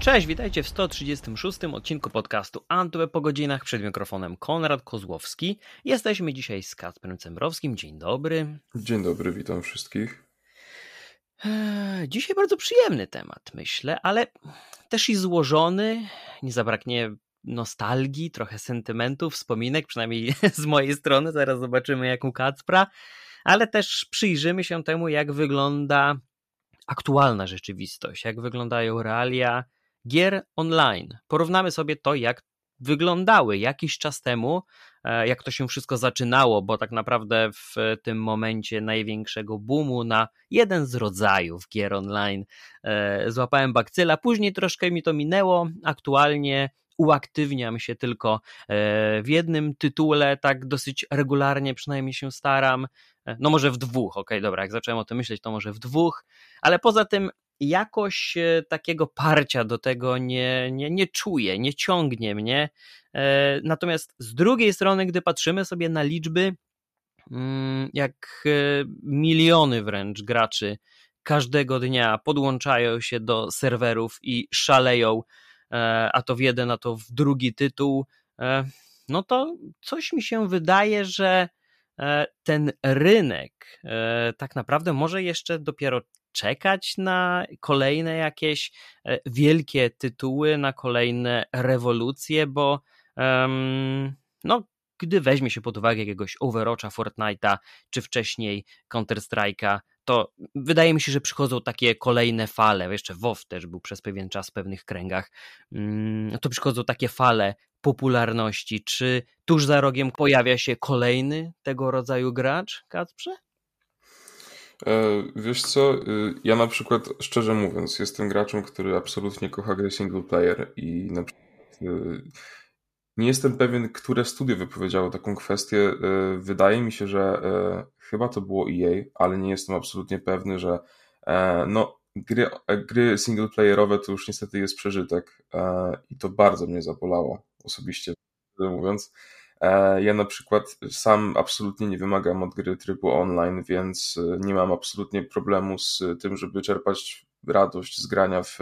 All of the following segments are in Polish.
Cześć, witajcie w 136 odcinku podcastu Antweb po godzinach. Przed mikrofonem Konrad Kozłowski. Jesteśmy dzisiaj z Kacprem Cembrowskim. Dzień dobry. Dzień dobry, witam wszystkich. Eee, dzisiaj bardzo przyjemny temat, myślę, ale też i złożony. Nie zabraknie nostalgii, trochę sentymentów, wspominek, przynajmniej z mojej strony. Zaraz zobaczymy, jak u Kacpra. Ale też przyjrzymy się temu, jak wygląda aktualna rzeczywistość, jak wyglądają realia gier online. Porównamy sobie to, jak wyglądały jakiś czas temu, e, jak to się wszystko zaczynało, bo tak naprawdę w tym momencie największego boomu na jeden z rodzajów gier online e, złapałem bakcyla. Później troszkę mi to minęło. Aktualnie uaktywniam się tylko e, w jednym tytule, tak dosyć regularnie przynajmniej się staram. No może w dwóch, ok, dobra, jak zacząłem o tym myśleć, to może w dwóch, ale poza tym jakoś e, takiego parcia do tego nie, nie, nie czuję, nie ciągnie mnie. E, natomiast z drugiej strony, gdy patrzymy sobie na liczby, mm, jak e, miliony wręcz graczy każdego dnia podłączają się do serwerów i szaleją, a to w jeden, a to w drugi tytuł, no to coś mi się wydaje, że ten rynek tak naprawdę może jeszcze dopiero czekać na kolejne jakieś e, wielkie tytuły, na kolejne rewolucje, bo no, gdy weźmie się pod uwagę jakiegoś Overwatcha, Fortnite'a, czy wcześniej Counter-Strike'a, to wydaje mi się, że przychodzą takie kolejne fale. Jeszcze WoW też był przez pewien czas w pewnych kręgach. Mm, to przychodzą takie fale popularności. Czy tuż za rogiem pojawia się kolejny tego rodzaju gracz, Kacprze? E, wiesz co, y, ja na przykład, szczerze mówiąc, jestem graczem, który absolutnie kocha gry single player i na przykład y, nie jestem pewien, które studio wypowiedziało taką kwestię. Y, wydaje mi się, że chyba to było EA, ale nie jestem absolutnie pewny, że e, no, gry, gry single playerowe to już niestety jest przeżytek e, i to bardzo mnie zabolało osobiście mówiąc. E, ja na przykład sam absolutnie nie wymagam od gry trybu online, więc e, nie mam absolutnie problemu z tym, żeby czerpać radość z grania w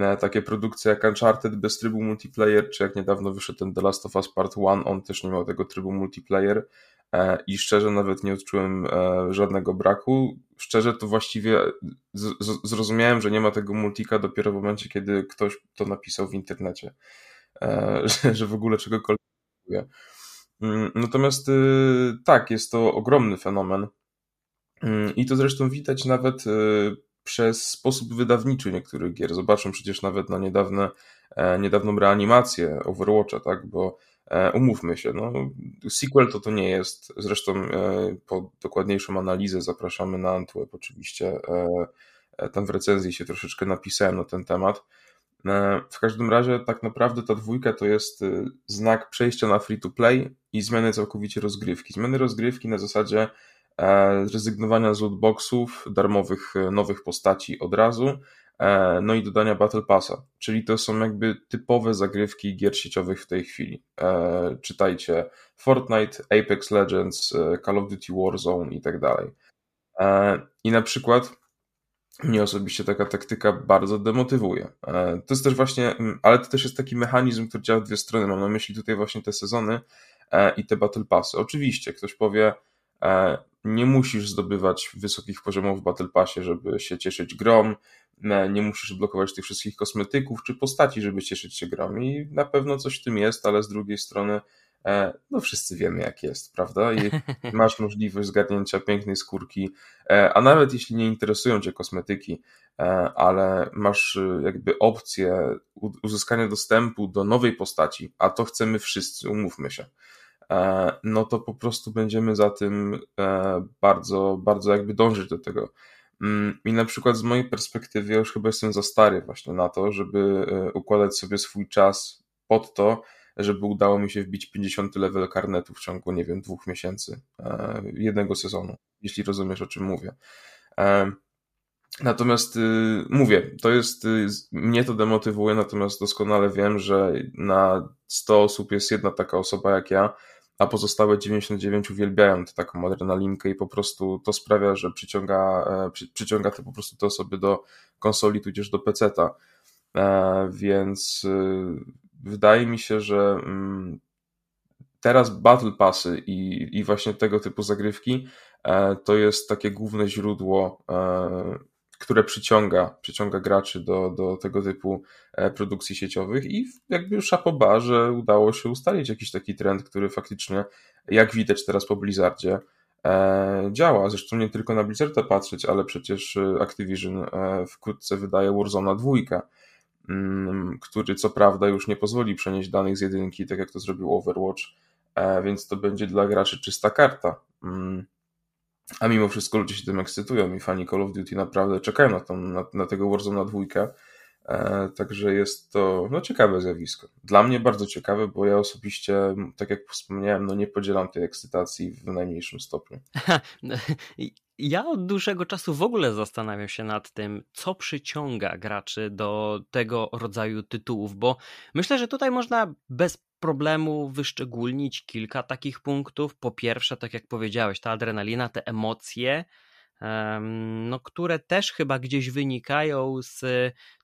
e, takie produkcje jak Uncharted bez trybu multiplayer, czy jak niedawno wyszedł ten The Last of Us Part 1, on też nie miał tego trybu multiplayer. I szczerze nawet nie odczułem żadnego braku. Szczerze to właściwie zrozumiałem, że nie ma tego multika dopiero w momencie, kiedy ktoś to napisał w internecie, że w ogóle czegokolwiek Mm, natomiast y, tak, jest to ogromny fenomen. Mm, i to zresztą widać nawet y, przez sposób wydawniczy niektórych gier. Zobaczmy przecież nawet na niedawne, e, niedawną reanimację Overwatcha, tak, bo e, umówmy się, no, sequel to to nie jest. Zresztą e, po dokładniejszą analizę zapraszamy na Antweb oczywiście. Tam w recenzji się troszeczkę napisałem na ten temat. W każdym razie tak naprawdę ta dwójka to jest znak przejścia na free to play i zmiany całkowicie rozgrywki. Zmiany rozgrywki na zasadzie zrezygnowania z lootboxów, darmowych y, nowych postaci od razu, e, no i dodania Battle Passa, czyli to są jakby typowe zagrywki gier sieciowych w tej chwili. Czytajcie Fortnite, Apex Legends, Call of Duty Warzone i tak dalej. I na przykład mnie osobiście taka taktyka bardzo demotywuje. E, to jest też właśnie, mm, ale to też jest taki mechanizm, który działa w dwie strony. Mam na myśli tutaj właśnie te sezony e, i te battle passy. Oczywiście ktoś powie, e, nie musisz zdobywać wysokich poziomów w battle passie, żeby się cieszyć grom, nie musisz blokować tych wszystkich kosmetyków czy postaci, żeby cieszyć się grom i na pewno coś w tym jest, ale z drugiej strony E, no wszyscy wiemy jak jest, prawda? I masz możliwość zgarnięcia pięknej skórki, e, a nawet jeśli nie interesują cię kosmetyki, e, ale masz jakby opcję uzyskania dostępu do nowej postaci, a to chcemy wszyscy, umówmy się, no to po prostu będziemy za tym bardzo, bardzo jakby dążyć do tego. Mm, I na przykład z mojej perspektywy, ja już chyba jestem za stary właśnie na to, żeby układać sobie swój czas pod to, żeby udało mi się wbić 50 level karnetu w ciągu, nie wiem, dwóch miesięcy, e, jednego sezonu, jeśli rozumiesz o czym mówię. E, natomiast y, mówię, to jest, y, mnie to demotywuje, natomiast doskonale wiem, że na 100 osób jest jedna taka osoba jak ja, a pozostałe 99 uwielbiają tę taką adrenalinkę i po prostu to sprawia, że przyciąga, e, przy, przyciąga to po prostu te osoby do konsoli tudzież do peceta. więc wydaje mi się, że mm, teraz Battle Passy i, i właśnie tego typu zagrywki to jest takie główne źródło które przyciąga, przyciąga graczy do, do tego typu e, produkcji sieciowych i jakby szapoba, że udało się ustalić jakiś taki trend, który faktycznie, jak widać teraz po Blizzardzie, e, działa. Zresztą nie tylko na Blizzarda patrzeć, ale przecież e, Activision wkrótce wydaje Warzone 2, mm, który co prawda już nie pozwoli przenieść danych z jedynki, tak jak to zrobił Overwatch, więc to będzie dla graczy czysta karta. A mimo wszystko ludzie się tym ekscytują i fani Call of Duty naprawdę czekają na, tą, na, na tego Warzone dwójkę. E, także jest to no, ciekawe zjawisko. Dla mnie bardzo ciekawe, bo ja osobiście, tak jak wspomniałem, no, nie podzielam tej ekscytacji w najmniejszym stopniu. Ja od dłuższego czasu w ogóle zastanawiam się nad tym, co przyciąga graczy do tego rodzaju tytułów, bo myślę, że tutaj można bez problemu wyszczególnić kilka takich punktów. Po pierwsze, tak jak powiedziałeś, ta adrenalina, te emocje, no, które też chyba gdzieś wynikają z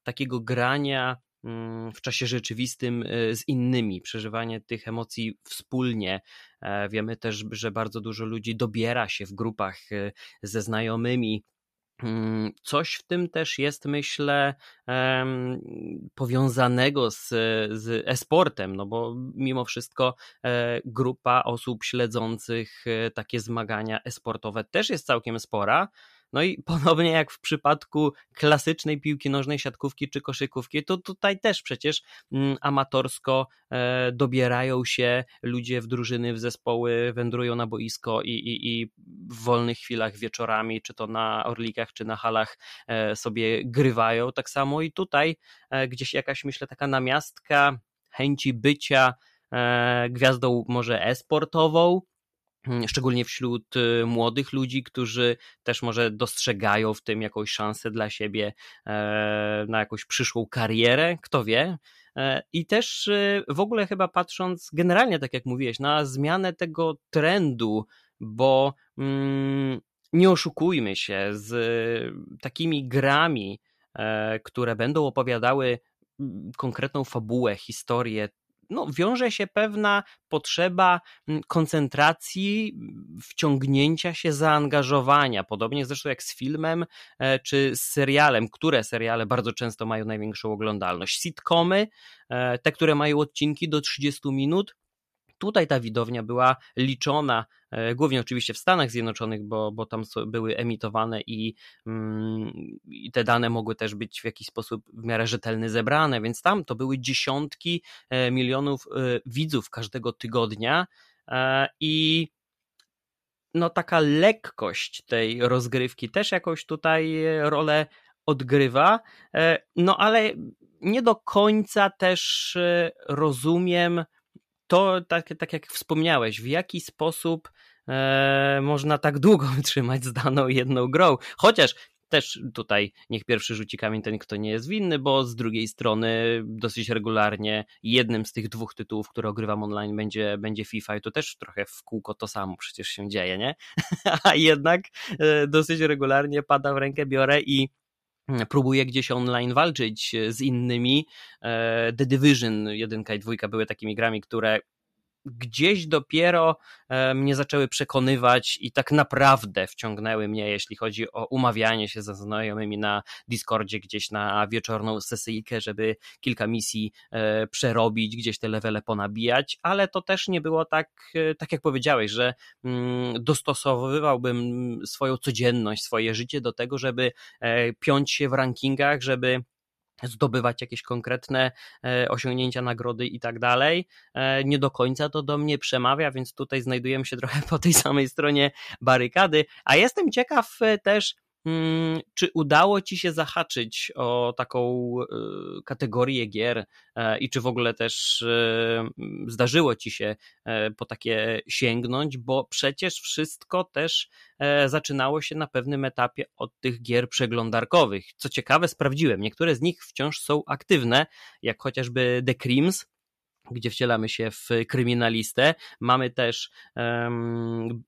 takiego grania mm, w czasie rzeczywistym y, z innymi, przeżywanie tych emocji wspólnie. E, wiemy też, że bardzo dużo ludzi dobiera się w grupach y, ze znajomymi coś w tym też jest, myślę, powiązanego z, z e-sportem, no bo mimo wszystko e, grupa osób śledzących e, takie zmagania e-sportowe też jest całkiem spora. No i podobnie jak w przypadku klasycznej piłki nożnej, siatkówki czy koszykówki, to tutaj też przecież mm, amatorsko e, dobierają się ludzie w drużyny, w zespoły, wędrują na boisko i, i, i w wolnych chwilach wieczorami, czy to na orlikach, czy na halach e, sobie grywają. Tak samo i tutaj e, gdzieś jakaś, myślę, taka namiastka chęci bycia gwiazdą może e-sportową, szczególnie wśród y, młodych ludzi, którzy też może dostrzegają w tym jakąś szansę dla siebie e, na jakąś przyszłą karierę, kto wie. E, I też y, w ogóle chyba patrząc generalnie, tak jak mówiłeś, na zmianę tego trendu, bo mm, nie oszukujmy się, z takimi grami, e, które będą opowiadały mm, konkretną fabułę, historię, no, wiąże się pewna potrzeba mm, koncentracji, wciągnięcia się, zaangażowania. Podobnie zresztą jak z filmem e, czy z serialem, które seriale bardzo często mają największą oglądalność. Sitcomy, e, te, które mają odcinki do 30 minut, Tutaj ta widownia była liczona, e, głównie oczywiście w Stanach Zjednoczonych, bo, bo tam były emitowane i, mm, i te dane mogły też być w jakiś sposób w miarę rzetelny zebrane, więc tam to były dziesiątki e, milionów e, widzów każdego tygodnia i no taka lekkość tej rozgrywki też jakąś tutaj rolę odgrywa, no ale nie do końca też rozumiem to, tak, tak jak wspomniałeś, w jaki sposób e, można tak długo wytrzymać z daną jedną grą. Chociaż też tutaj niech pierwszy rzuci kamień ten, kto nie jest winny, bo z drugiej strony dosyć regularnie jednym z tych dwóch tytułów, które ogrywam online będzie, będzie FIFA i to też trochę w kółko to samo przecież się dzieje, nie? A jednak e, dosyć regularnie pada w rękę, biorę i próbuje gdzieś online walczyć z innymi. E, The Division 1 i 2 były takimi grami, które gdzieś dopiero e, mnie zaczęły przekonywać i tak naprawdę wciągnęły mnie, jeśli chodzi o umawianie się ze znajomymi na Discordzie gdzieś na wieczorną sesyjkę, żeby kilka misji e, przerobić, gdzieś te levele ponabijać, ale to też nie było tak, e, tak jak powiedziałeś, że mm, dostosowywałbym swoją codzienność, swoje życie do tego, żeby piąć się w rankingach, żeby zdobywać jakieś konkretne e, osiągnięcia, nagrody i tak dalej. E, nie do końca to do mnie przemawia, więc tutaj znajdujemy się trochę po tej samej stronie barykady, a jestem ciekaw e, też, czy udało ci się zahaczyć o taką e, kategorię gier e, i czy w ogóle też e, zdarzyło ci się po takie sięgnąć, bo przecież wszystko też zaczynało się na pewnym etapie od tych gier przeglądarkowych. Co ciekawe, sprawdziłem, niektóre z nich wciąż są aktywne, jak chociażby The Crims, gdzie wcielamy się w kryminalistę. Mamy też um,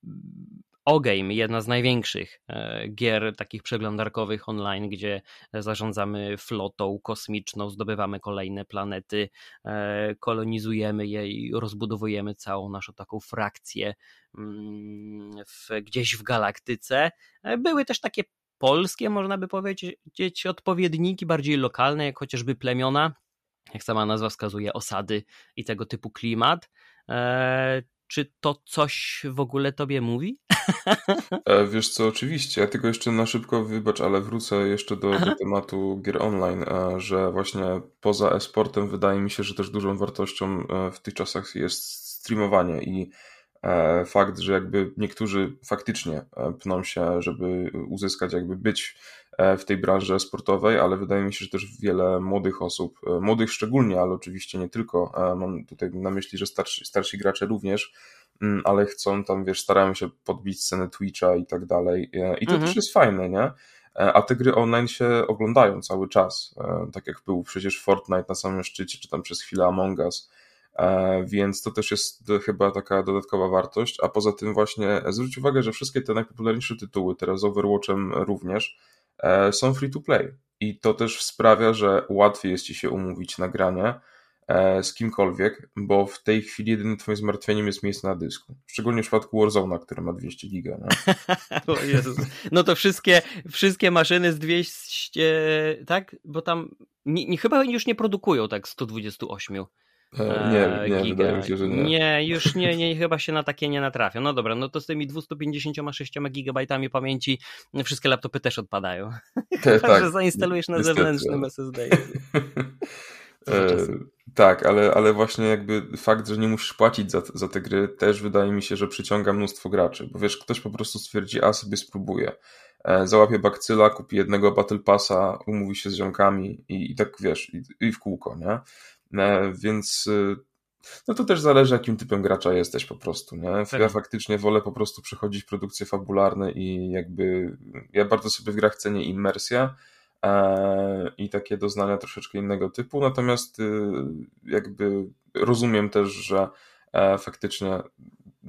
Ogame, jedna z największych e, gier takich przeglądarkowych online, gdzie zarządzamy flotą kosmiczną, zdobywamy kolejne planety, e, kolonizujemy je i rozbudowujemy całą naszą taką frakcję mm, w, gdzieś w galaktyce. E, były też takie polskie, można by powiedzieć, odpowiedniki, bardziej lokalne, jak chociażby plemiona, jak sama nazwa wskazuje, osady i tego typu klimat. Czy to coś w ogóle tobie mówi? E, wiesz co, oczywiście. Ja tylko jeszcze na szybko wybacz, ale wrócę jeszcze do, do tematu gier online, e, że właśnie poza e-sportem wydaje mi się, że też dużą wartością e, w tych czasach jest streamowanie i fakt, że jakby niektórzy faktycznie pną się, żeby uzyskać, jakby być w tej branży sportowej, ale wydaje mi się, że też wiele młodych osób, młodych szczególnie, ale oczywiście nie tylko, mam tutaj na myśli, że starsi, starsi gracze również, mm, ale chcą tam, wiesz, starają się podbić scenę Twitcha i tak dalej. I to mhm. też jest fajne, nie? A te gry online się oglądają cały czas. Tak jak był przecież Fortnite na samym szczycie, czy tam przez chwilę Among Us. Więc to też jest chyba taka dodatkowa wartość. A poza tym, właśnie zwróć uwagę, że wszystkie te najpopularniejsze tytuły, teraz z Overwatchem również, E, są free to play. I to też sprawia, że łatwiej jest ci się umówić na granie e, z kimkolwiek, bo w tej chwili jedynym twoim zmartwieniem jest miejsce na dysku. Szczególnie w przypadku Warzone'a, który ma 200 giga. No, no to wszystkie, wszystkie maszyny z 200, tak? Bo tam nie, nie, chyba już nie produkują tak 128. E, nie, nie, giga. wydaje mi się, że nie. Nie, już nie, nie, chyba się na takie nie natrafią. No dobra, no to z tymi 256 gigabajtami pamięci wszystkie laptopy też odpadają. Te, tak, że zainstalujesz na niestety. zewnętrznym SSD. E, tak, ale, ale właśnie jakby fakt, że nie musisz płacić za, za te gry też wydaje mi się, że przyciąga mnóstwo graczy, bo wiesz, ktoś po prostu stwierdzi, a sobie spróbuje. E, załapie bakcyla, kupi jednego Battle Passa, umówi się z ziomkami i, i tak wiesz, i, i w kółko, nie? E, więc y, no to też zależy, jakim typem gracza jesteś po prostu, nie? Tak. Ja faktycznie wolę po prostu przechodzić produkcje fabularne i jakby ja bardzo sobie w grach cenię immersję e, i takie doznania troszeczkę innego typu, natomiast y, jakby rozumiem też, że e, faktycznie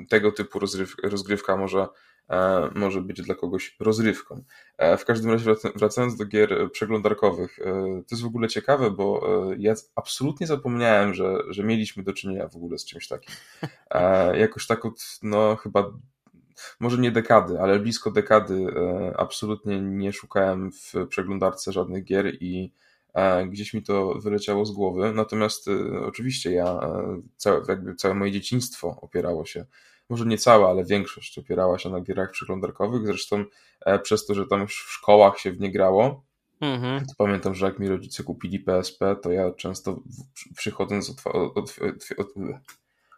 tego typu rozgrywka może może być dla kogoś rozrywką. E, w każdym razie wracając do gier przeglądarkowych, e, to jest w ogóle ciekawe, bo ja absolutnie zapomniałem, że, że mieliśmy do czynienia w ogóle z czymś takim. Jakoś tak od, no chyba może nie dekady, ale blisko dekady absolutnie nie szukałem w przeglądarce żadnych gier i gdzieś mi to wyleciało z głowy. Natomiast oczywiście ja, całe, jakby całe moje dzieciństwo opierało się może nie cała, ale większość opierała się na gierach przeglądarkowych. Zresztą e, przez to, że tam już w szkołach się w nie grało, mhm. to pamiętam, że jak mi rodzice kupili PSP, to ja często przychodząc,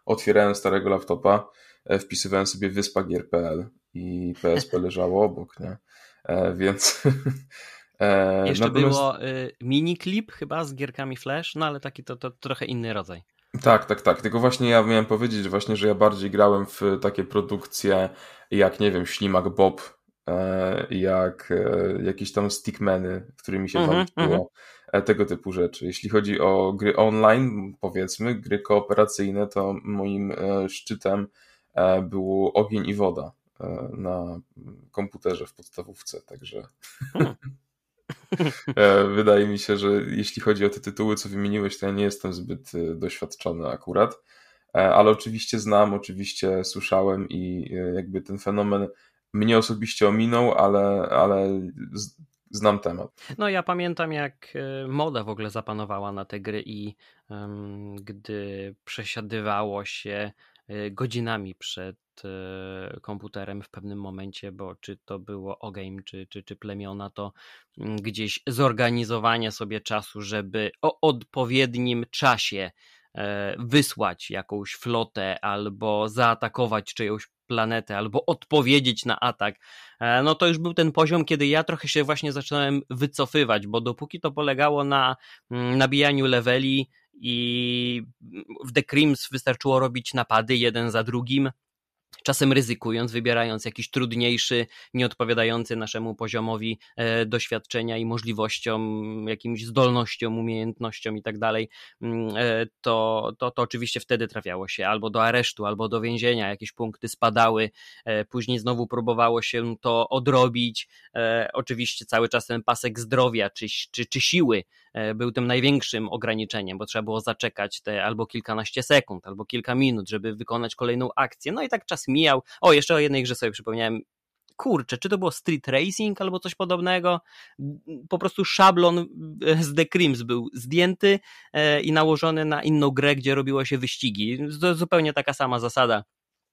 otwierałem starego laptopa, e, wpisywałem sobie wyspa gier.pl i PSP leżało obok, nie? E, więc... Jeszcze Natomiast... było y, mini clip chyba z gierkami Flash, no ale taki to, to trochę inny rodzaj. Tak, tak, tak. Tylko właśnie ja miałem powiedzieć, właśnie, że ja bardziej grałem w takie produkcje jak, nie wiem, Ślimak Bob, e, jak e, jakieś tam stickmeny, którymi się mm -hmm, mm -hmm. tego typu rzeczy. Jeśli chodzi o gry online, powiedzmy, gry kooperacyjne, to moim szczytem było Ogień i Woda na komputerze w podstawówce, także... Hmm. E, wydaje mi się, że jeśli chodzi o te tytuły, co wymieniłeś, to ja nie jestem zbyt e, doświadczony akurat, e, ale oczywiście znam, oczywiście słyszałem i jakby ten fenomen mnie osobiście ominął, ale, ale znam temat. No ja pamiętam jak moda w ogóle zapanowała na te gry i um, gdy przesiadywało się godzinami przed E, komputerem w pewnym momencie, bo czy to było Ogame, czy, czy, czy plemiona, to mm, gdzieś zorganizowanie sobie czasu, żeby o odpowiednim czasie e, wysłać jakąś flotę albo zaatakować czyjąś planetę, albo odpowiedzieć na atak, e, no to już był ten poziom, kiedy ja trochę się właśnie zacząłem wycofywać, bo dopóki to polegało na mm, nabijaniu leveli i w The Crims wystarczyło robić napady jeden za drugim, czasem ryzykując, wybierając jakiś trudniejszy, nieodpowiadający naszemu poziomowi e, doświadczenia i możliwościom, jakimś zdolnościom, umiejętnościom i tak dalej, mm, e, to, to, to oczywiście wtedy trafiało się albo do aresztu, albo do więzienia, jakieś punkty spadały, e, później znowu próbowało się to odrobić. Oczywiście cały czas ten pasek zdrowia czy, czy, czy siły był tym największym ograniczeniem, bo trzeba było zaczekać te albo kilkanaście sekund, albo kilka minut, żeby wykonać kolejną akcję. No i tak czas mijał. O, jeszcze o jednej grze sobie przypomniałem. Kurczę, czy to było Street Racing albo coś podobnego? Po prostu szablon z The Crims był zdjęty e, i nałożony na inną grę, gdzie robiło się wyścigi. Zupełnie taka sama zasada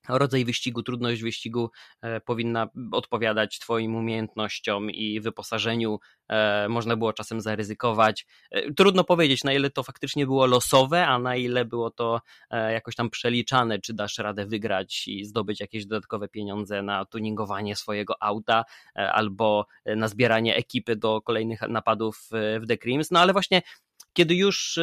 rodzaj wyścigu, trudność wyścigu e, powinna odpowiadać Twoim umiejętnościom i wyposażeniu. E, można było czasem zaryzykować. E, trudno powiedzieć, na ile to faktycznie było losowe, a na ile było to jakoś tam przeliczane, czy dasz radę wygrać i zdobyć jakieś dodatkowe pieniądze na tuningowanie swojego auta albo na zbieranie ekipy do kolejnych napadów w The Crims. No ale właśnie, kiedy już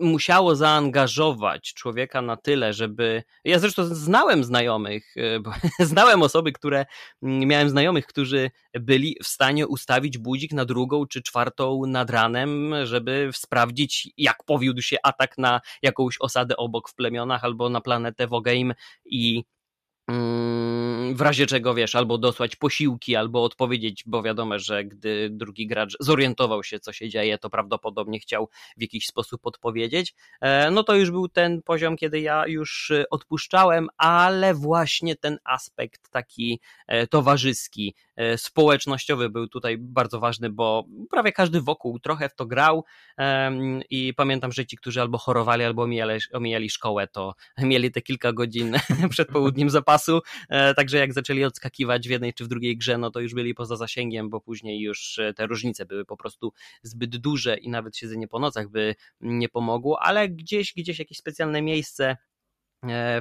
musiało zaangażować człowieka na tyle, żeby. Ja zresztą znałem znajomych, bo znałem osoby, które. Mm, miałem znajomych, którzy byli w stanie ustawić budzik na drugą czy czwartą nad ranem, żeby sprawdzić, jak powiódł się atak na jakąś osadę obok w plemionach albo na planetę Wogame i Mm, w razie czego wiesz, albo dosłać posiłki, albo odpowiedzieć, bo wiadomo, że gdy drugi gracz zorientował się, co się dzieje, to prawdopodobnie chciał w jakiś sposób odpowiedzieć. E, no to już był ten poziom, kiedy ja już e, odpuszczałem, ale właśnie ten aspekt taki e, towarzyski, społecznościowy był tutaj bardzo ważny, bo prawie każdy wokół trochę w to grał i pamiętam, że ci, którzy albo chorowali, albo omijali, omijali szkołę, to mieli te kilka godzin przed południem zapasu. E, także jak zaczęli odskakiwać w jednej czy w drugiej grze, no to już byli poza zasięgiem, bo później już e, te różnice były po prostu zbyt duże i nawet siedzenie po nocach by nie pomogło, ale gdzieś, gdzieś jakieś specjalne miejsce e,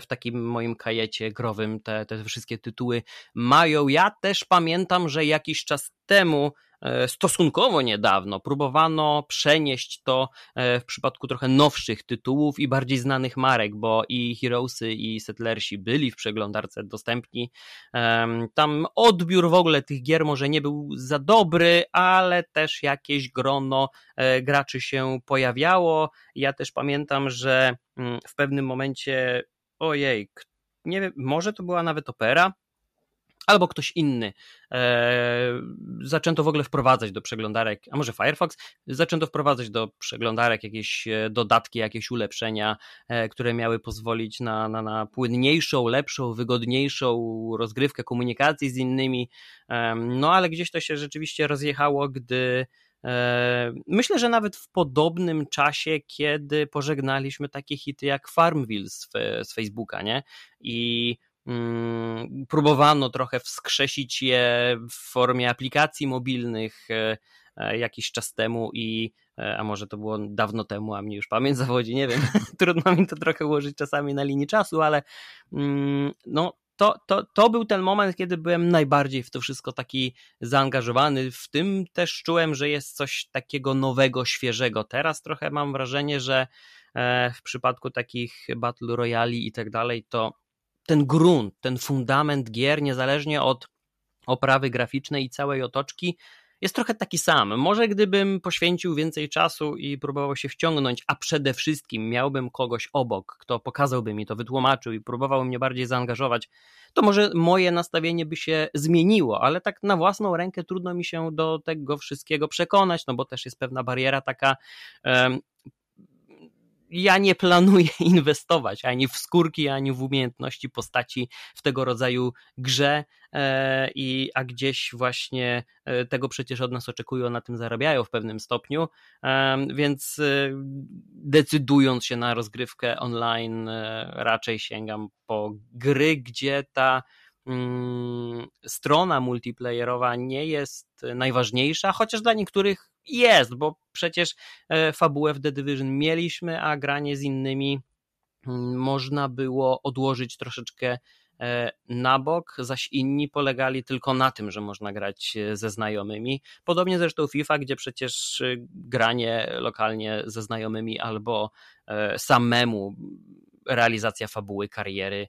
w takim moim kajecie growym te, te wszystkie tytuły mają. Ja też pamiętam, że jakiś czas temu E, stosunkowo niedawno próbowano przenieść to e, w przypadku trochę nowszych tytułów i bardziej znanych marek, bo i Heroesy i Settlersi byli w przeglądarce dostępni. Tam odbiór w ogóle tych gier może nie był za dobry, ale też jakieś grono e, graczy się pojawiało. Ja też pamiętam, że mm, w pewnym momencie ojej, nie wiem, może to była nawet opera, albo ktoś inny. E, zaczęto w ogóle wprowadzać do przeglądarek, a może Firefox, zaczęto wprowadzać do przeglądarek jakieś e, dodatki, jakieś ulepszenia, e, które miały pozwolić na, na, na płynniejszą, lepszą, wygodniejszą rozgrywkę komunikacji z innymi. E, no ale gdzieś to się rzeczywiście rozjechało, gdy e, Myślę, że nawet w podobnym czasie, kiedy pożegnaliśmy takie hity jak Farmville z, z Facebooka, nie? I próbowano trochę wskrzesić je w formie aplikacji mobilnych e, e, jakiś czas temu i e, a może to było dawno temu, a mnie już pamięć zawodzi, nie wiem, trudno mi to trochę ułożyć czasami na linii czasu, ale mm, no to, to, to był ten moment, kiedy byłem najbardziej w to wszystko taki zaangażowany. W tym też czułem, że jest coś takiego nowego, świeżego. Teraz trochę mam wrażenie, że w przypadku takich Battle Royale i tak dalej, to ten grunt, ten fundament gier, niezależnie od oprawy graficznej i całej otoczki, jest trochę taki sam. Może gdybym poświęcił więcej czasu i próbował się wciągnąć, a przede wszystkim miałbym kogoś obok, kto pokazałby mi to, wytłumaczył i próbował mnie bardziej zaangażować, to może moje nastawienie by się zmieniło, ale tak na własną rękę trudno mi się do tego wszystkiego przekonać, no bo też jest pewna bariera taka ja nie planuję inwestować ani w skórki, ani w umiejętności postaci w tego rodzaju grze, e, i, a gdzieś właśnie e, tego przecież od nas oczekują, na tym zarabiają w pewnym stopniu, e, więc decydując się na rozgrywkę online, raczej sięgam po gry, gdzie ta mm, strona multiplayerowa nie jest najważniejsza, chociaż dla niektórych jest, bo przecież e, fabułę w The Division mieliśmy, a granie z innymi mm, można było odłożyć troszeczkę e, na bok, zaś inni polegali tylko na tym, że można grać e, ze znajomymi. Podobnie zresztą FIFA, gdzie przecież granie lokalnie ze znajomymi albo samemu realizacja fabuły, kariery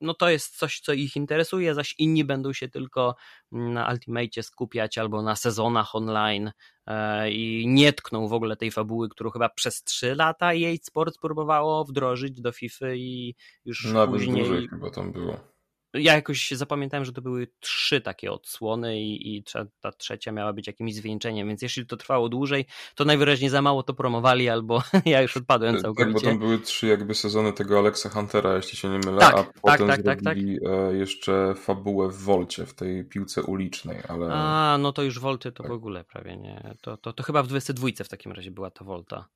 no to jest coś, co ich interesuje, zaś inni będą się tylko na Ultimate skupiać albo na sezonach online e, i nie tkną w ogóle tej fabuły, którą chyba przez 3 lata jej sport próbowało wdrożyć do FIFA i już Nawet później... dłużej chyba tam było ja jakoś zapamiętałem, że to były trzy takie odsłony i, i ta trzecia miała być jakimś zwieńczeniem, więc jeśli to trwało dłużej, to najwyraźniej za mało to promowali, albo ja już odpadłem całkowicie. Tak, bo tam były trzy jakby sezony tego Alexa Huntera, jeśli się nie mylę, tak, a tak, potem tak, tak, zrobili tak, jeszcze fabułę w Wolcie, w tej piłce ulicznej, ale... A, no to już Wolty to w ogóle prawie nie. To, to, to chyba w 22 w takim razie była ta Volta.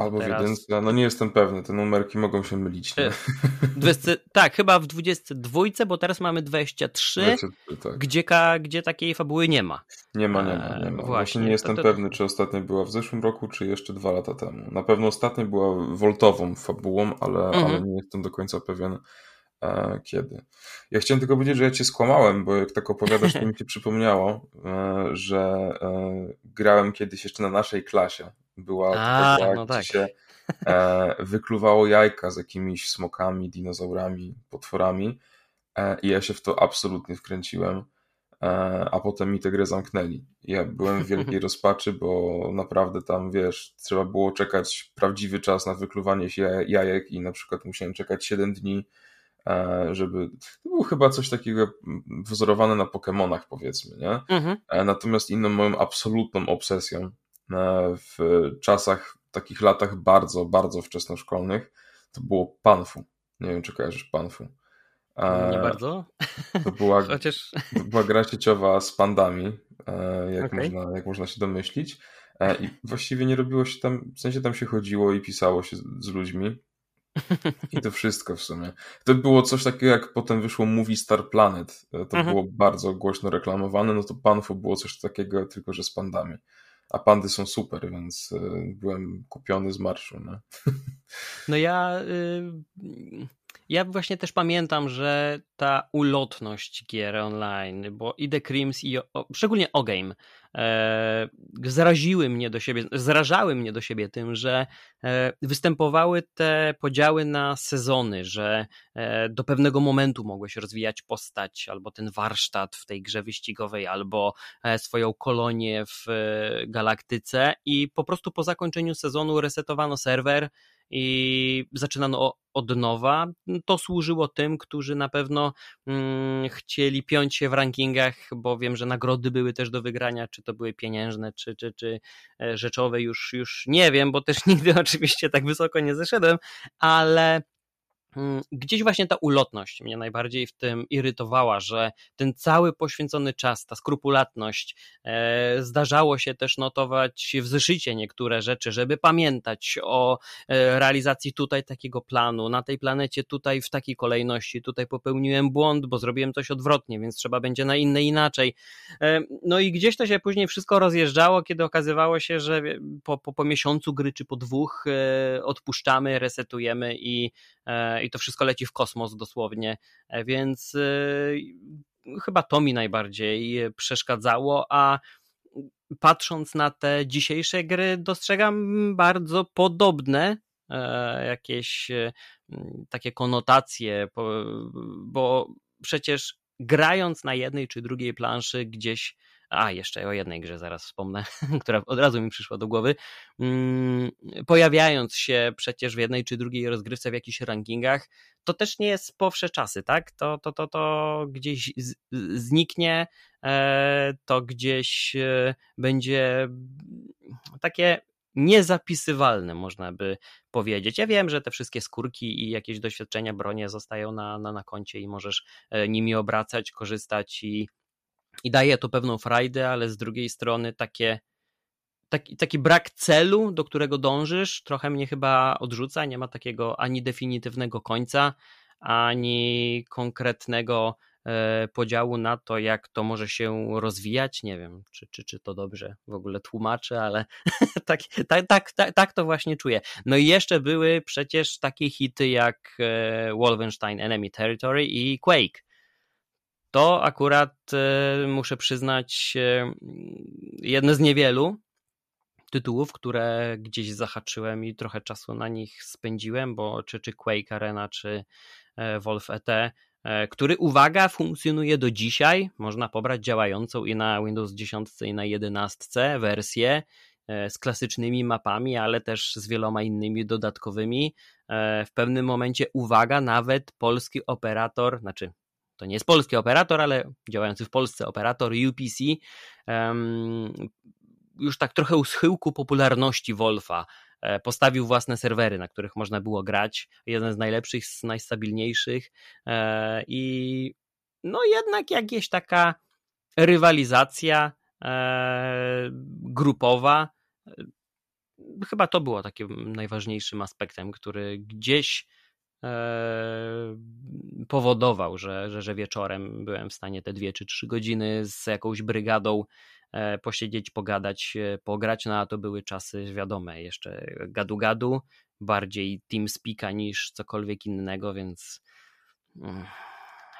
Albo Teraz... w jedynce, no nie jestem pewny, te numerki mogą się mylić. Nie? 20, tak, chyba w 22, bo teraz mamy 23, 23 tak. gdzie, gdzie takiej fabuły nie ma. Nie ma, nie ma. Nie ma. Właśnie, Właśnie nie jestem to, to... pewny, czy ostatnia była w zeszłym roku, czy jeszcze dwa lata temu. Na pewno ostatnia była woltową fabułą, ale, mhm. ale nie jestem do końca pewien e, kiedy. Ja chciałem tylko powiedzieć, że ja cię skłamałem, bo jak tak opowiadasz, to mi się przypomniało, e, że e, grałem kiedyś jeszcze na naszej klasie była A, taka, no tak. się e, wykluwało jajka z jakimiś smokami, dinozaurami, potworami e, i ja się w to absolutnie wkręciłem, e, a potem mi tę grę zamknęli. Ja byłem w wielkiej rozpaczy, bo naprawdę tam, wiesz, trzeba było czekać prawdziwy czas na wykluwanie się jajek i na przykład musiałem czekać 7 dni, e, żeby. To było chyba coś takiego wzorowane na Pokémonach, powiedzmy, nie? Mhm. E, natomiast inną moją absolutną obsesją w czasach, takich latach bardzo, bardzo wczesnoszkolnych, to było Panfu. Nie wiem, czy kojarzysz Panfu. Nie bardzo. To była, Chociaż... to była gra sieciowa z pandami, e, jak, okay. można, jak można się domyślić. E, I właściwie nie robiło się tam, w sensie tam się chodziło i pisało się z ludźmi. I to wszystko w sumie. To było coś takiego, jak potem wyszło Movie Star Planet. To mhm. było bardzo głośno reklamowane, no to Panfu było coś takiego, tylko że z pandami a pandy są super, więc y, byłem kupiony z marszu. No, no ja, y, ja właśnie też pamiętam, że ta ulotność gier online, bo i The Crims, i o, szczególnie O-Game, e, zaraziły mnie do siebie, zrażały mnie do siebie tym, że e, występowały te podziały na sezony, że e, do pewnego momentu mogłeś rozwijać postać, albo ten warsztat w tej grze wyścigowej, albo e, swoją kolonię w e, galaktyce i po prostu po zakończeniu sezonu resetowano serwer, i zaczynano od nowa. To służyło tym, którzy na pewno mm, chcieli piąć się w rankingach, bo wiem, że nagrody były też do wygrania, czy to były pieniężne, czy, czy, czy e, rzeczowe, już, już nie wiem, bo też nigdy oczywiście tak wysoko nie zeszedłem, ale gdzieś właśnie ta ulotność mnie najbardziej w tym irytowała, że ten cały poświęcony czas, ta skrupulatność, e, zdarzało się też notować w zeszycie niektóre rzeczy, żeby pamiętać o e, realizacji tutaj takiego planu, na tej planecie tutaj w takiej kolejności, tutaj popełniłem błąd, bo zrobiłem coś odwrotnie, więc trzeba będzie na inne inaczej. E, no i gdzieś to się później wszystko rozjeżdżało, kiedy okazywało się, że po, po, po miesiącu gry czy po dwóch odpuszczamy, resetujemy i i to wszystko leci w kosmos dosłownie, e, więc e, chyba to mi najbardziej przeszkadzało, a patrząc na te dzisiejsze gry, dostrzegam bardzo podobne e, jakieś takie konotacje, bo przecież grając na jednej czy drugiej planszy gdzieś a jeszcze o jednej grze zaraz wspomnę, która od razu mi przyszła do głowy, mm, pojawiając się przecież w jednej czy drugiej rozgrywce w jakichś rankingach, to też nie jest powsze czasy, tak? To, to, to, to gdzieś zniknie, e, to gdzieś e, będzie takie niezapisywalne, można by powiedzieć. Ja wiem, że te wszystkie skórki i jakieś doświadczenia bronie zostają na, na, na koncie i możesz e, nimi obracać, korzystać i i daje to pewną frajdę, ale z drugiej strony takie, taki, taki brak celu, do którego dążysz, trochę mnie chyba odrzuca. Nie ma takiego ani definitywnego końca, ani konkretnego e, podziału na to, jak to może się rozwijać. Nie wiem, czy, czy, czy to dobrze w ogóle tłumaczę, ale tak, tak, tak, tak, tak to właśnie czuję. No i jeszcze były przecież takie hity jak e, Wolfenstein Enemy Territory i Quake to akurat e, muszę przyznać jedne z niewielu tytułów, które gdzieś zahaczyłem i trochę czasu na nich spędziłem, bo czy, czy Quake Arena, czy Wolf ET, który, uwaga, funkcjonuje do dzisiaj. Można pobrać działającą i na Windows 10 i na 11 wersję z klasycznymi mapami, ale też z wieloma innymi dodatkowymi. W pewnym momencie, uwaga, nawet polski operator, znaczy to nie jest polski operator, ale działający w Polsce operator UPC, już tak trochę u schyłku popularności Wolfa e, postawił własne serwery, na których można było grać. Jeden z najlepszych, z najstabilniejszych e, i no jednak jakieś taka rywalizacja e, grupowa. Chyba to było takim najważniejszym aspektem, który gdzieś powodował, że, że, że wieczorem byłem w stanie te dwie czy trzy godziny z jakąś brygadą E, posiedzieć, pogadać, e, pograć, no a to były czasy wiadome, jeszcze gadu-gadu, bardziej TeamSpeaka niż cokolwiek innego, więc mm,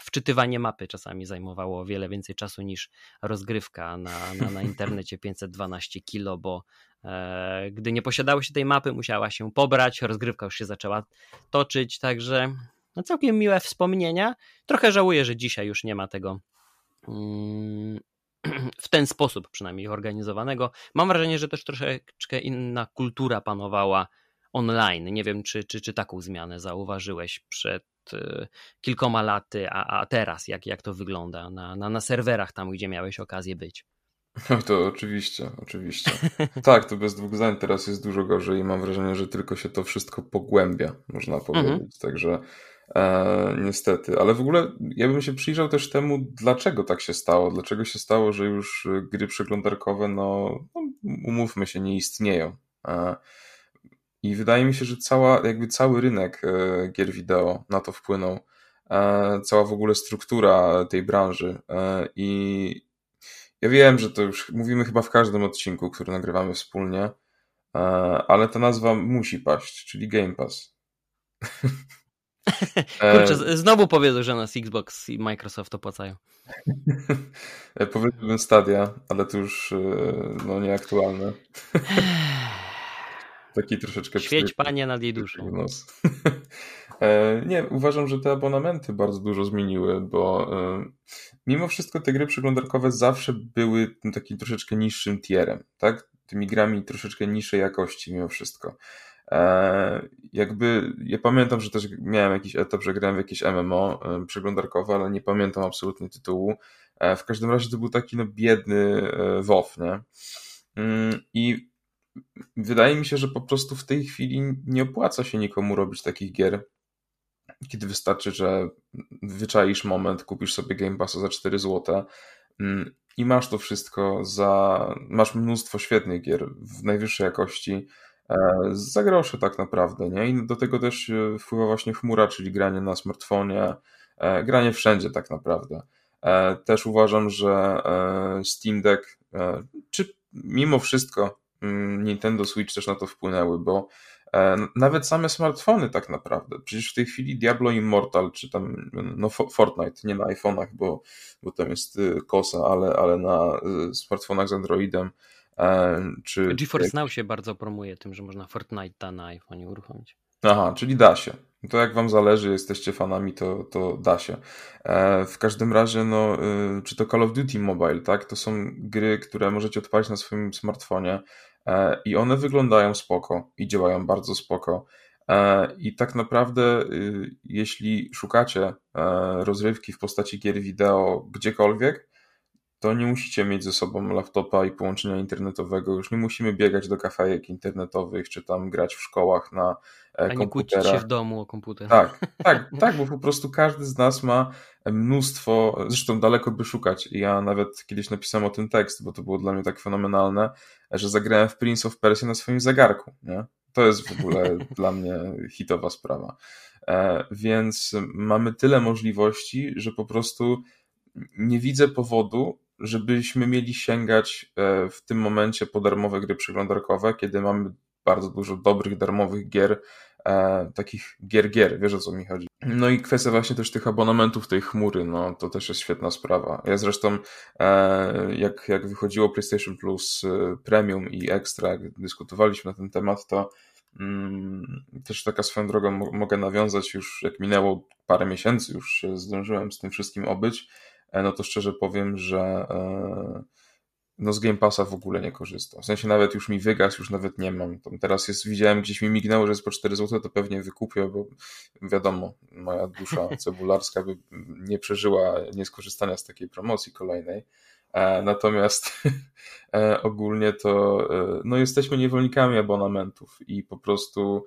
wczytywanie mapy czasami zajmowało o wiele więcej czasu niż rozgrywka na, na, na internecie 512 kilo, bo e, gdy nie posiadało się tej mapy, musiała się pobrać, rozgrywka już się zaczęła toczyć, także no, całkiem miłe wspomnienia. Trochę żałuję, że dzisiaj już nie ma tego mm, w ten sposób przynajmniej organizowanego. Mam wrażenie, że też troszeczkę inna kultura panowała online. Nie wiem, czy, czy, czy taką zmianę zauważyłeś przed y, kilkoma laty, a, a teraz jak, jak to wygląda na, na, na serwerach tam, gdzie miałeś okazję być. No to oczywiście, oczywiście. tak, to bez dwóch zdań teraz jest dużo gorzej i mam wrażenie, że tylko się to wszystko pogłębia, można mhm. powiedzieć. Mhm. Także E, niestety, ale w ogóle ja bym się przyjrzał też temu, dlaczego tak się stało. Dlaczego się stało, że już gry przeglądarkowe, no, no umówmy się, nie istnieją. E, I wydaje mi się, że cała, jakby cały rynek e, gier wideo na to wpłynął. E, cała w ogóle struktura tej branży. E, I ja wiem, że to już mówimy chyba w każdym odcinku, który nagrywamy wspólnie, e, ale ta nazwa musi paść, czyli Game Pass. Kurczę, znowu powiedzą, że nas Xbox i Microsoft opłacają. Powiedziałbym Stadia, ale to już e, no, nieaktualne. Taki troszeczkę... Świeć panie nad jej duszą. E, nie, uważam, że te abonamenty bardzo dużo zmieniły, bo e, mimo wszystko te gry przeglądarkowe zawsze były takim troszeczkę niższym tierem, tak? Tymi grami troszeczkę niższej jakości mimo wszystko. E, jakby, ja pamiętam, że też miałem jakiś etap, że grałem w jakieś MMO przeglądarkowe, ale nie pamiętam absolutnie tytułu. W każdym razie to był taki no biedny WoW, nie? Mm, I wydaje mi się, że po prostu w tej chwili nie opłaca się nikomu robić takich gier, kiedy wystarczy, że wyczaisz moment, kupisz sobie Game Passa za 4 zł mm, i masz to wszystko za, masz mnóstwo świetnych gier w najwyższej jakości, E, za grosze tak naprawdę, nie? I do tego też e, wpływa właśnie chmura, czyli granie na smartfonie, e, granie wszędzie tak naprawdę. Też uważam, że Steam Deck, czy mimo wszystko mm, Nintendo Switch też na to wpłynęły, bo nawet same smartfony tak naprawdę. Przecież w tej chwili Diablo Immortal, czy tam no Fortnite, nie na iPhone'ach, bo, bo tam jest kosa, ale, ale na smartfonach z Androidem, czy... GeForce Now się bardzo promuje tym, że można Fortnite na iPhone uruchomić. Aha, czyli da się. To jak wam zależy, jesteście fanami, to, to da się. E, w każdym razie, no, y, czy to Call of Duty Mobile, tak? To są gry, które możecie odpalić na swoim smartfonie e, i one wyglądają spoko i działają bardzo spoko. E, I tak naprawdę, y, jeśli szukacie rozrywki w postaci gier wideo gdziekolwiek, to nie musicie mieć ze sobą laptopa i połączenia internetowego. Już nie musimy biegać do kafejek internetowych, czy tam grać w szkołach na e, A nie kłócić się w domu o komputer. Tak, tak, tak, bo po prostu każdy z nas ma mnóstwo, zresztą daleko by szukać. Ja nawet kiedyś napisałem o tym tekst, bo to było dla mnie tak fenomenalne, że zagrałem w Prince of Persia na swoim zegarku, nie? To jest w ogóle dla mnie hitowa sprawa. E, więc mamy tyle możliwości, że po prostu nie widzę powodu, żebyśmy mieli sięgać e, w tym momencie po darmowe gry przeglądarkowe, kiedy mamy bardzo dużo dobrych darmowych gier e, takich gier-gier, wiesz o co mi chodzi. No i kwestia właśnie też tych abonamentów tej chmury, no to też jest świetna sprawa. Ja zresztą e, jak, jak wychodziło PlayStation Plus e, Premium i Extra, jak dyskutowaliśmy na ten temat, to mm, też taka swoją drogą mogę nawiązać już, jak minęło parę miesięcy, już się zdążyłem z tym wszystkim obyć, no to szczerze powiem, że e, no z Game Passa w ogóle nie korzystam. W sensie nawet już mi wygasł, już nawet nie mam. Tam teraz jest, widziałem gdzieś mi mignęło, że jest po 4 zł, to pewnie wykupię, bo wiadomo, moja dusza cebularska by nie przeżyła nieskorzystania z takiej promocji kolejnej. E, natomiast e, ogólnie to e, no jesteśmy niewolnikami abonamentów i po prostu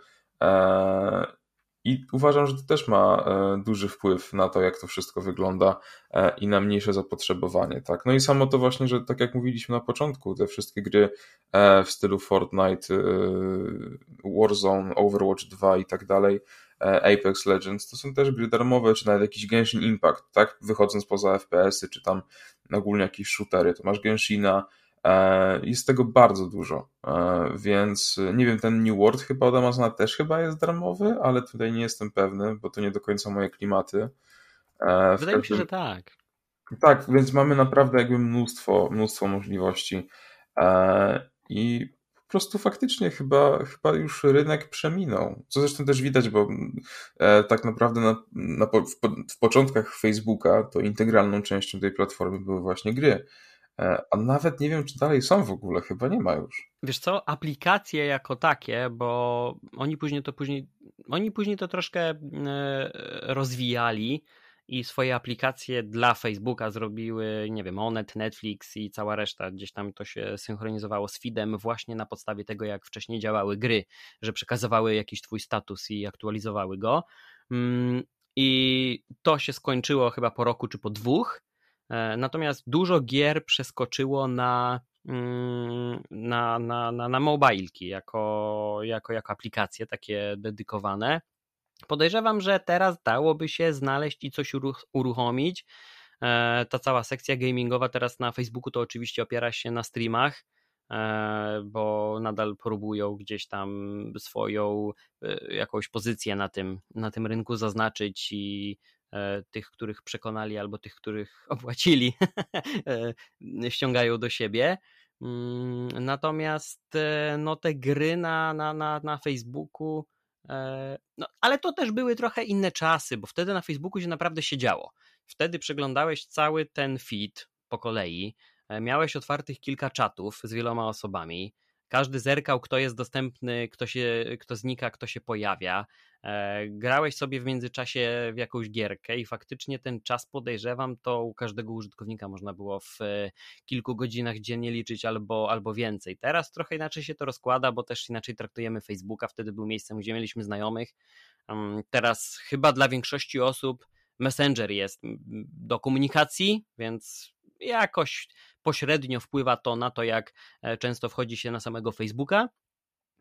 i uważam, że to też ma e, duży wpływ na to, jak to wszystko wygląda e, i na mniejsze zapotrzebowanie. Tak? No i samo to właśnie, że tak jak mówiliśmy na początku, te wszystkie gry e, w stylu Fortnite, Warzone, Overwatch 2 i tak dalej, Apex Legends, to są też gry darmowe, czy nawet jakiś Genshin Impact, tak? Wychodząc poza FPS-y, czy tam ogólnie jakieś shootery, to masz Genshina, jest tego bardzo dużo, e, więc nie wiem, ten New World chyba od Amazona też chyba jest darmowy, ale tutaj nie jestem pewny, bo to nie do końca moje klimaty. E, w Wydaje mi się, że tak. Tak, więc mamy naprawdę jakby mnóstwo, mnóstwo możliwości i po prostu faktycznie chyba, chyba już rynek przeminął. Co zresztą też widać, bo tak naprawdę na, na, w, w początkach Facebooka to integralną częścią tej platformy były właśnie gry. E, a nawet nie wiem, czy dalej są w ogóle, chyba nie ma już. Wiesz co, aplikacje jako takie, bo oni później to później, oni później to troszkę e, rozwijali i swoje aplikacje dla Facebooka zrobiły, nie wiem, Onet, Netflix i cała reszta, gdzieś tam to się synchronizowało z feedem właśnie na podstawie tego, jak wcześniej działały gry, że przekazywały jakiś twój status i aktualizowały go. Mm, I to się skończyło chyba po roku czy po dwóch natomiast dużo gier przeskoczyło na, mm, na, na, na, na mobilki jako, jako, jako aplikacje takie dedykowane. Podejrzewam, że teraz dałoby się znaleźć i coś uruchomić. E, ta cała sekcja gamingowa teraz na Facebooku to oczywiście opiera się na streamach, e, bo nadal próbują gdzieś tam swoją jakąś pozycję na tym, na tym rynku zaznaczyć i E, tych, których przekonali albo tych, których opłacili, e, ściągają do siebie. Mm, natomiast e, no, te gry na, na, na, na Facebooku, no, ale to też były trochę inne czasy, bo wtedy na Facebooku się naprawdę siedziało. Wtedy przeglądałeś cały ten feed po kolei, miałeś otwartych kilka czatów z wieloma osobami, każdy zerkał, kto jest dostępny, kto, się, kto znika, kto się pojawia. E, grałeś sobie w międzyczasie w jakąś gierkę i faktycznie ten czas podejrzewam, to u każdego użytkownika można było w e, kilku godzinach dziennie liczyć albo, albo więcej. Teraz trochę inaczej się to rozkłada, bo też inaczej traktujemy Facebooka. Wtedy był miejscem, gdzie mieliśmy znajomych. Mm, teraz chyba dla większości osób Messenger jest do komunikacji, więc jakoś pośrednio wpływa to na to, jak e, często wchodzi się na samego Facebooka.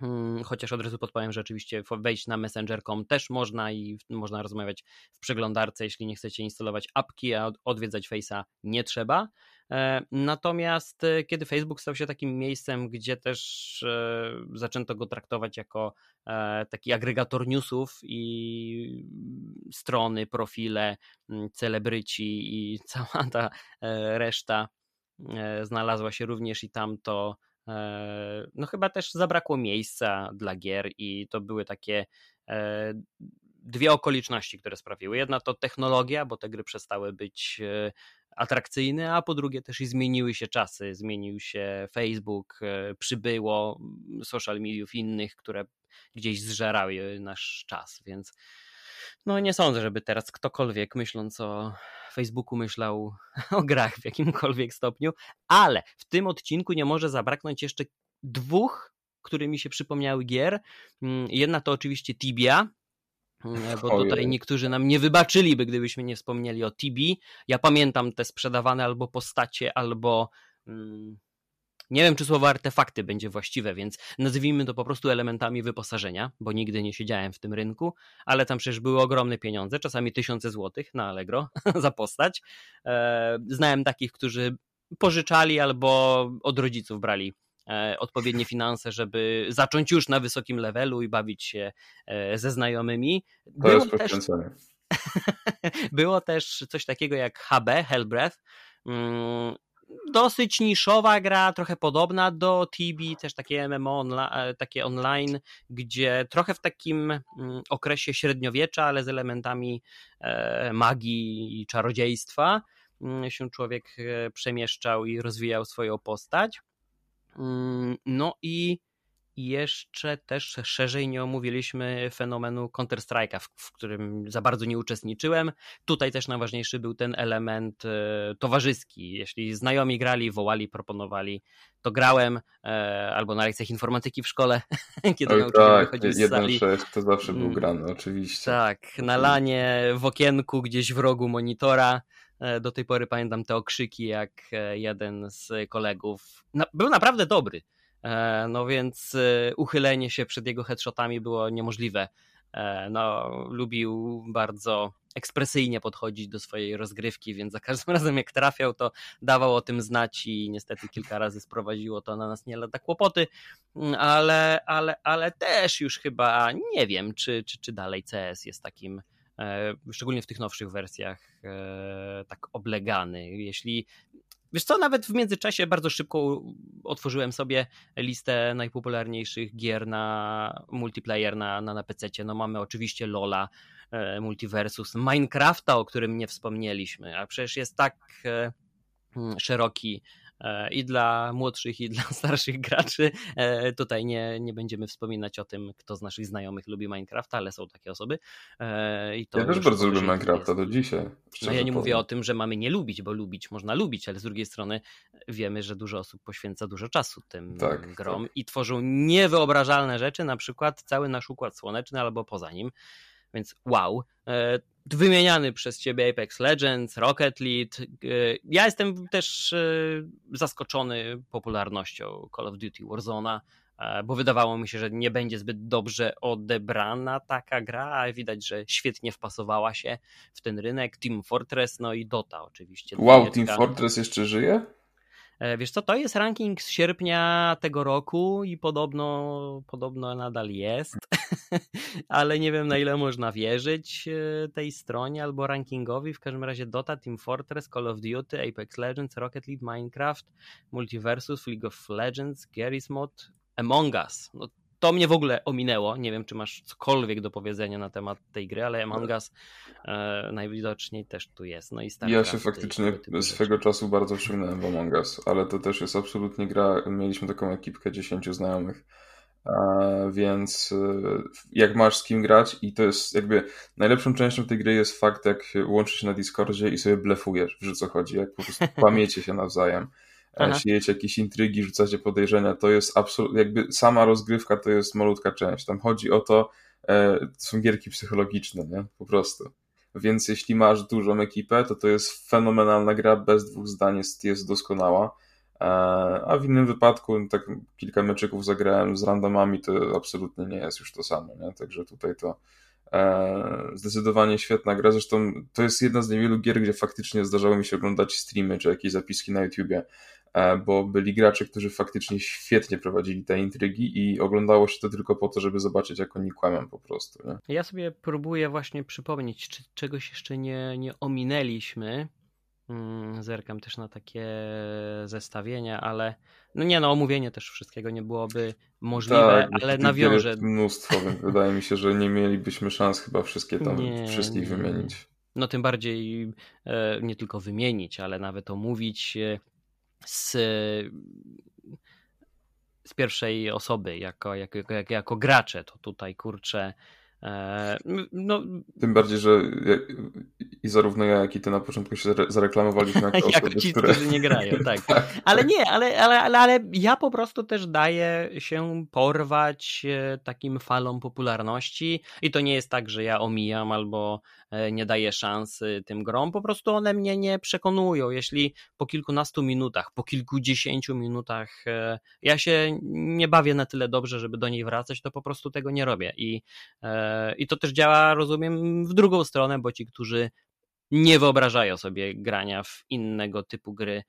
Hmm, chociaż od razu podpowiem, że oczywiście wejść na messenger.com też można i można rozmawiać w przeglądarce, jeśli nie chcecie instalować apki, a odwiedzać Face'a nie trzeba. E, natomiast e, kiedy Facebook stał się takim miejscem, gdzie też zaczęto go traktować jako taki agregator newsów i strony, profile, celebryci i cała ta reszta E, znalazła się również i tam to e, no chyba też zabrakło miejsca dla gier i to były takie e, dwie okoliczności, które sprawiły. Jedna to technologia, bo te gry przestały być atrakcyjne, a po drugie też i zmieniły się czasy, zmienił się Facebook, przybyło social mediów innych, które gdzieś zżerały nasz czas, więc no nie sądzę, żeby teraz ktokolwiek myśląc o Facebooku myślał o grach w jakimkolwiek stopniu, ale w tym odcinku nie może zabraknąć jeszcze dwóch, które mi się przypomniały gier. Mm, jedna to oczywiście Tibia, mm, bo tutaj niektórzy nam nie wybaczyliby, gdybyśmy nie wspomnieli o Tibi. Ja pamiętam te sprzedawane albo postacie, albo mm, nie wiem, czy słowo artefakty będzie właściwe, więc nazwijmy to po prostu elementami wyposażenia, bo nigdy nie siedziałem w tym rynku, ale tam przecież były ogromne pieniądze, czasami tysiące złotych na Allegro za postać. E, znałem takich, którzy pożyczali albo od rodziców brali e, odpowiednie finanse, żeby zacząć już na wysokim levelu i bawić się e, ze znajomymi. To Było jest też, było też coś takiego jak HB, Hellbreath. Dosyć niszowa gra, trochę podobna do TB, też takie MMO, onla- e, takie online, gdzie trochę w takim mm, okresie średniowiecza, ale z elementami e, magii i czarodziejstwa mm, się człowiek e, przemieszczał i rozwijał swoją postać. Mm, No i jeszcze też szerzej nie omówiliśmy fenomenu Counter-Strike'a, w, w którym za bardzo nie uczestniczyłem. Tutaj też najważniejszy był ten element e, towarzyski. Jeśli znajomi grali, wołali, proponowali, to grałem e, albo na lekcjach informatyki w szkole, kiedy Oj nauczyciel tak, wychodził z sali. 1.6 to zawsze był Mm. grany, oczywiście. Tak, na lanie, w okienku, gdzieś w rogu monitora. E, Do tej pory pamiętam te okrzyki, jak e, jeden z kolegów na, był naprawdę dobry. E, No więc e, uchylenie się przed jego headshotami było niemożliwe. E, No, lubił bardzo ekspresyjnie podchodzić do swojej rozgrywki, więc za każdym razem jak trafiał, to dawał o tym znać i niestety kilka razy sprowadziło to na nas nie lada kłopoty, Mm, ale, ale, ale też już chyba nie wiem, czy, czy, czy dalej CS jest takim, e, szczególnie w tych nowszych wersjach, tak oblegany. Jeśli Wiesz co, nawet w międzyczasie bardzo szybko otworzyłem sobie listę najpopularniejszych gier na multiplayer na, na, na PC. No mamy oczywiście Lola, e, Multiversus, Minecrafta, o którym nie wspomnieliśmy, a przecież jest tak e, mm, szeroki i dla młodszych, i dla starszych graczy. E, Tutaj nie, nie będziemy wspominać o tym, kto z naszych znajomych lubi Minecrafta, ale są takie osoby. E, I to Ja też bardzo lubię Minecrafta 20. do dzisiaj. No ja nie mówię powiem. o tym, że mamy nie lubić, bo lubić można lubić, ale z drugiej strony wiemy, że dużo osób poświęca dużo czasu tym Tak, grom tak. i tworzą niewyobrażalne rzeczy, na przykład cały nasz układ słoneczny albo poza nim. Więc wow. E, Wymieniany przez ciebie Apex Legends, Rocket League. e, Ja jestem też e, zaskoczony popularnością Call of Duty Warzona, bo wydawało mi się, że nie będzie zbyt dobrze odebrana taka gra, a widać, że świetnie wpasowała się w ten rynek. Team Fortress, no i Dota oczywiście. Wow. Team Fortress jeszcze żyje? E, Wiesz co, to jest ranking z sierpnia tego roku i podobno, podobno nadal jest, ale nie wiem na ile można wierzyć e, tej stronie albo rankingowi. W każdym razie Dota, Team Fortress, Call of Duty, Apex Legends, Rocket League, Minecraft, Multiversus, League of Legends, Garry's Mod, Among Us. No, to mnie w ogóle ominęło. Nie wiem, czy masz cokolwiek do powiedzenia na temat tej gry, ale Among Us e, najwidoczniej też tu jest. No i Ja się faktycznie typu rzeczy. swego czasu bardzo wciągnąłem w Among Us, ale to też jest absolutnie gra. Mieliśmy taką ekipkę 10 znajomych, e, więc e, jak masz z kim grać i to jest jakby najlepszą częścią tej gry jest fakt, jak łączysz się na Discordzie i sobie blefujesz, o co chodzi, jak po prostu kłamiecie się nawzajem. Aha. siejecie jakieś intrygi, rzucacie podejrzenia, to jest absolutnie, jakby sama rozgrywka to jest malutka część. Tam chodzi o to, e, to są gierki psychologiczne, nie? Po prostu. Więc jeśli masz dużą ekipę, to to jest fenomenalna gra, bez dwóch zdań jest, jest doskonała. E, A w innym wypadku, tak kilka meczyków zagrałem z randomami, to absolutnie nie jest już to samo, nie? Także tutaj to e, zdecydowanie świetna gra. Zresztą to jest jedna z niewielu gier, gdzie faktycznie zdarzało mi się oglądać streamy czy jakieś zapiski na YouTubie, bo byli gracze, którzy faktycznie świetnie prowadzili te intrygi i oglądało się to tylko po to, żeby zobaczyć, jak oni kłamią po prostu. Nie? Ja sobie próbuję właśnie przypomnieć, czy czegoś jeszcze nie, nie ominęliśmy. Mm, Zerkam też na takie zestawienia, ale no nie no, omówienie też wszystkiego nie byłoby możliwe, Tak, ale nawiążę. mnóstwo, więc wydaje mi się, że nie mielibyśmy szans chyba wszystkie tam, Nie, wszystkich nie. wymienić. No tym bardziej e, nie tylko wymienić, ale nawet omówić e, z, z pierwszej osoby, jako, jako, jako, jako gracze. To tutaj kurczę. e, No, Tym bardziej, że i zarówno ja, jak i ty na początku się zare- zareklamowaliśmy jako jako osoby, ci, które... którzy nie grają, tak. Tak, Ale nie, ale, ale, ale, ale ja po prostu też daję się porwać e, takim falom popularności i to nie jest tak, że ja omijam albo nie daję szansy tym grom, po prostu one mnie nie przekonują. Jeśli po kilkunastu minutach, po kilkudziesięciu minutach e, ja się nie bawię na tyle dobrze, żeby do niej wracać, to po prostu tego nie robię. I, e, i to też działa, rozumiem, w drugą stronę, bo ci, którzy nie wyobrażają sobie grania w innego typu gry e,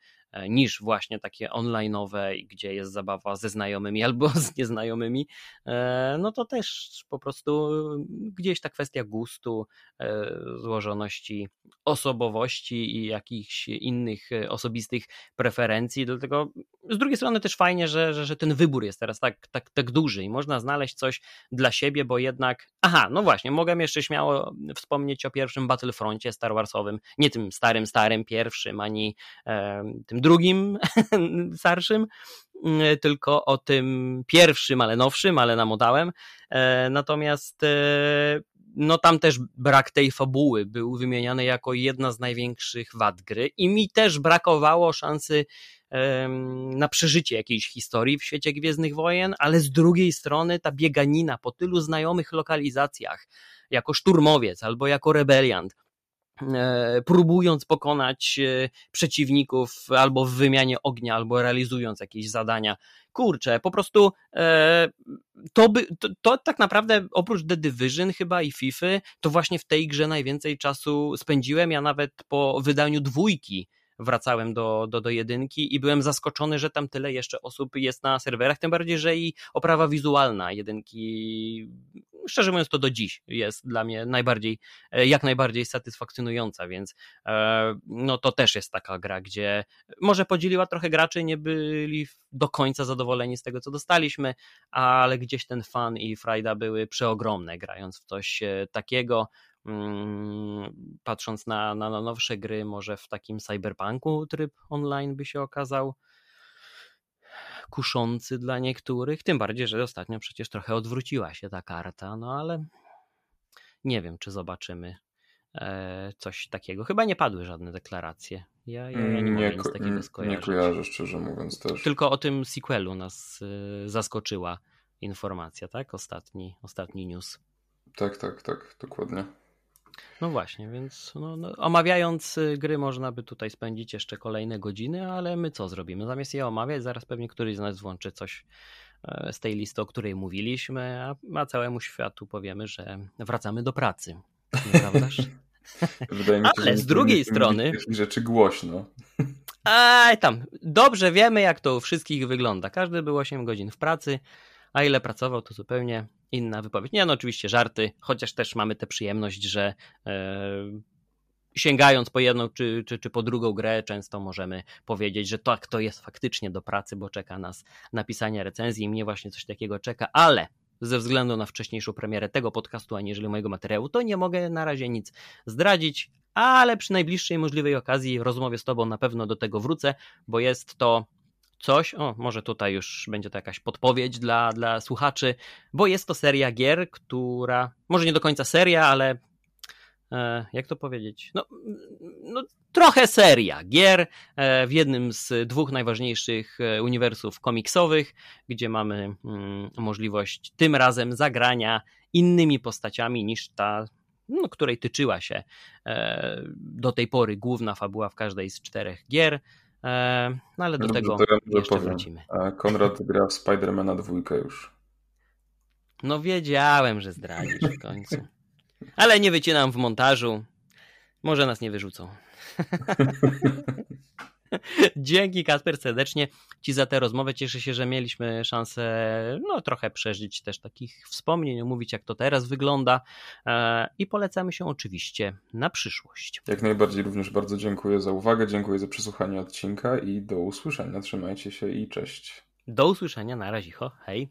niż właśnie takie online'owe, gdzie jest zabawa ze znajomymi albo z nieznajomymi, e, no to też po prostu gdzieś ta kwestia gustu, złożoności osobowości i jakichś innych osobistych preferencji, dlatego z drugiej strony też fajnie, że, że, że ten wybór jest teraz tak, tak, tak duży i można znaleźć coś dla siebie, bo jednak, aha, no właśnie, mogę jeszcze śmiało wspomnieć o pierwszym Battlefroncie Star Warsowym, nie tym starym, starym pierwszym, ani e, tym drugim starszym, mm, tylko o tym pierwszym, ale nowszym, ale namodałem. E, natomiast e, no tam też brak tej fabuły był wymieniany jako jedna z największych wad gry i mi też brakowało szansy na przeżycie jakiejś historii w świecie Gwiezdnych Wojen, ale z drugiej strony ta bieganina po tylu znajomych lokalizacjach, jako szturmowiec albo jako rebeliant, próbując pokonać e, przeciwników albo w wymianie ognia, albo realizując jakieś zadania. Kurczę, po prostu e, to, by, to, to, tak naprawdę oprócz The Division chyba i FIFA, to właśnie w tej grze najwięcej czasu spędziłem. Ja nawet po wydaniu dwójki wracałem do, do, do jedynki i byłem zaskoczony, że tam tyle jeszcze osób jest na serwerach, tym bardziej, że i oprawa wizualna jedynki, szczerze mówiąc to do dziś jest dla mnie najbardziej, e, jak najbardziej satysfakcjonująca, więc e, no to też jest taka gra, gdzie może podzieliła trochę graczy, nie byli do końca zadowoleni z tego, co dostaliśmy, ale gdzieś ten fan i frajda były przeogromne grając w coś e, takiego, Mm, patrząc na, na, na nowsze gry, może w takim cyberpunku tryb online by się okazał kuszący dla niektórych, tym bardziej, że ostatnio przecież trochę odwróciła się ta karta, no ale nie wiem, czy zobaczymy e, coś takiego. Chyba nie padły żadne deklaracje. Ja, ja, ja nie, nie mogę nic takiego skojarzyć. Nie kojarzę, szczerze mówiąc też. Tylko o tym sequelu nas e, zaskoczyła informacja, tak? Ostatni, ostatni news. Tak, tak, tak, dokładnie. No właśnie, więc no, no, omawiając y, gry można by tutaj spędzić jeszcze kolejne godziny, ale my co zrobimy? Zamiast je omawiać, zaraz pewnie któryś z nas włączy coś e, z tej listy, o której mówiliśmy, a, a całemu światu powiemy, że wracamy do pracy. Nieprawdaż? Wydaje mi się, ale z drugiej strony. Rzeczy głośno. Aj tam, dobrze wiemy, jak to u wszystkich wygląda. Każdy był 8 godzin w pracy, a ile pracował, to zupełnie inna wypowiedź. Nie, no oczywiście żarty, chociaż też mamy tę przyjemność, że e, sięgając po jedną czy, czy, czy po drugą grę, często możemy powiedzieć, że tak, to jest faktycznie do pracy, bo czeka nas napisanie recenzji i mnie właśnie coś takiego czeka, ale ze względu na wcześniejszą premierę tego podcastu, aniżeli mojego materiału, to nie mogę na razie nic zdradzić, ale przy najbliższej możliwej okazji rozmowie z Tobą na pewno do tego wrócę, bo jest to coś, o może tutaj już będzie to jakaś podpowiedź dla, dla słuchaczy, bo jest to seria gier, która, może nie do końca seria, ale e, jak to powiedzieć, no, no trochę seria gier e, w jednym z dwóch najważniejszych e, uniwersów komiksowych, gdzie mamy mm, możliwość tym razem zagrania innymi postaciami niż ta no, której tyczyła się do tej pory główna fabuła w każdej z czterech gier. E, no ale do Dobrze, tego ja jeszcze powiem. wrócimy. A Konrad gra w Spidermana dwójkę już. No wiedziałem, że zdradzisz w końcu. Ale nie wycinam w montażu. Może nas nie wyrzucą. Dzięki Kasper serdecznie Ci za tę rozmowę. Cieszę się, że mieliśmy szansę no, trochę przeżyć też takich wspomnień, omówić jak to teraz wygląda e, i polecamy się oczywiście na przyszłość. Jak najbardziej również bardzo dziękuję za uwagę, dziękuję za przesłuchanie odcinka i do usłyszenia. Trzymajcie się i cześć. Do usłyszenia, na razie, hej.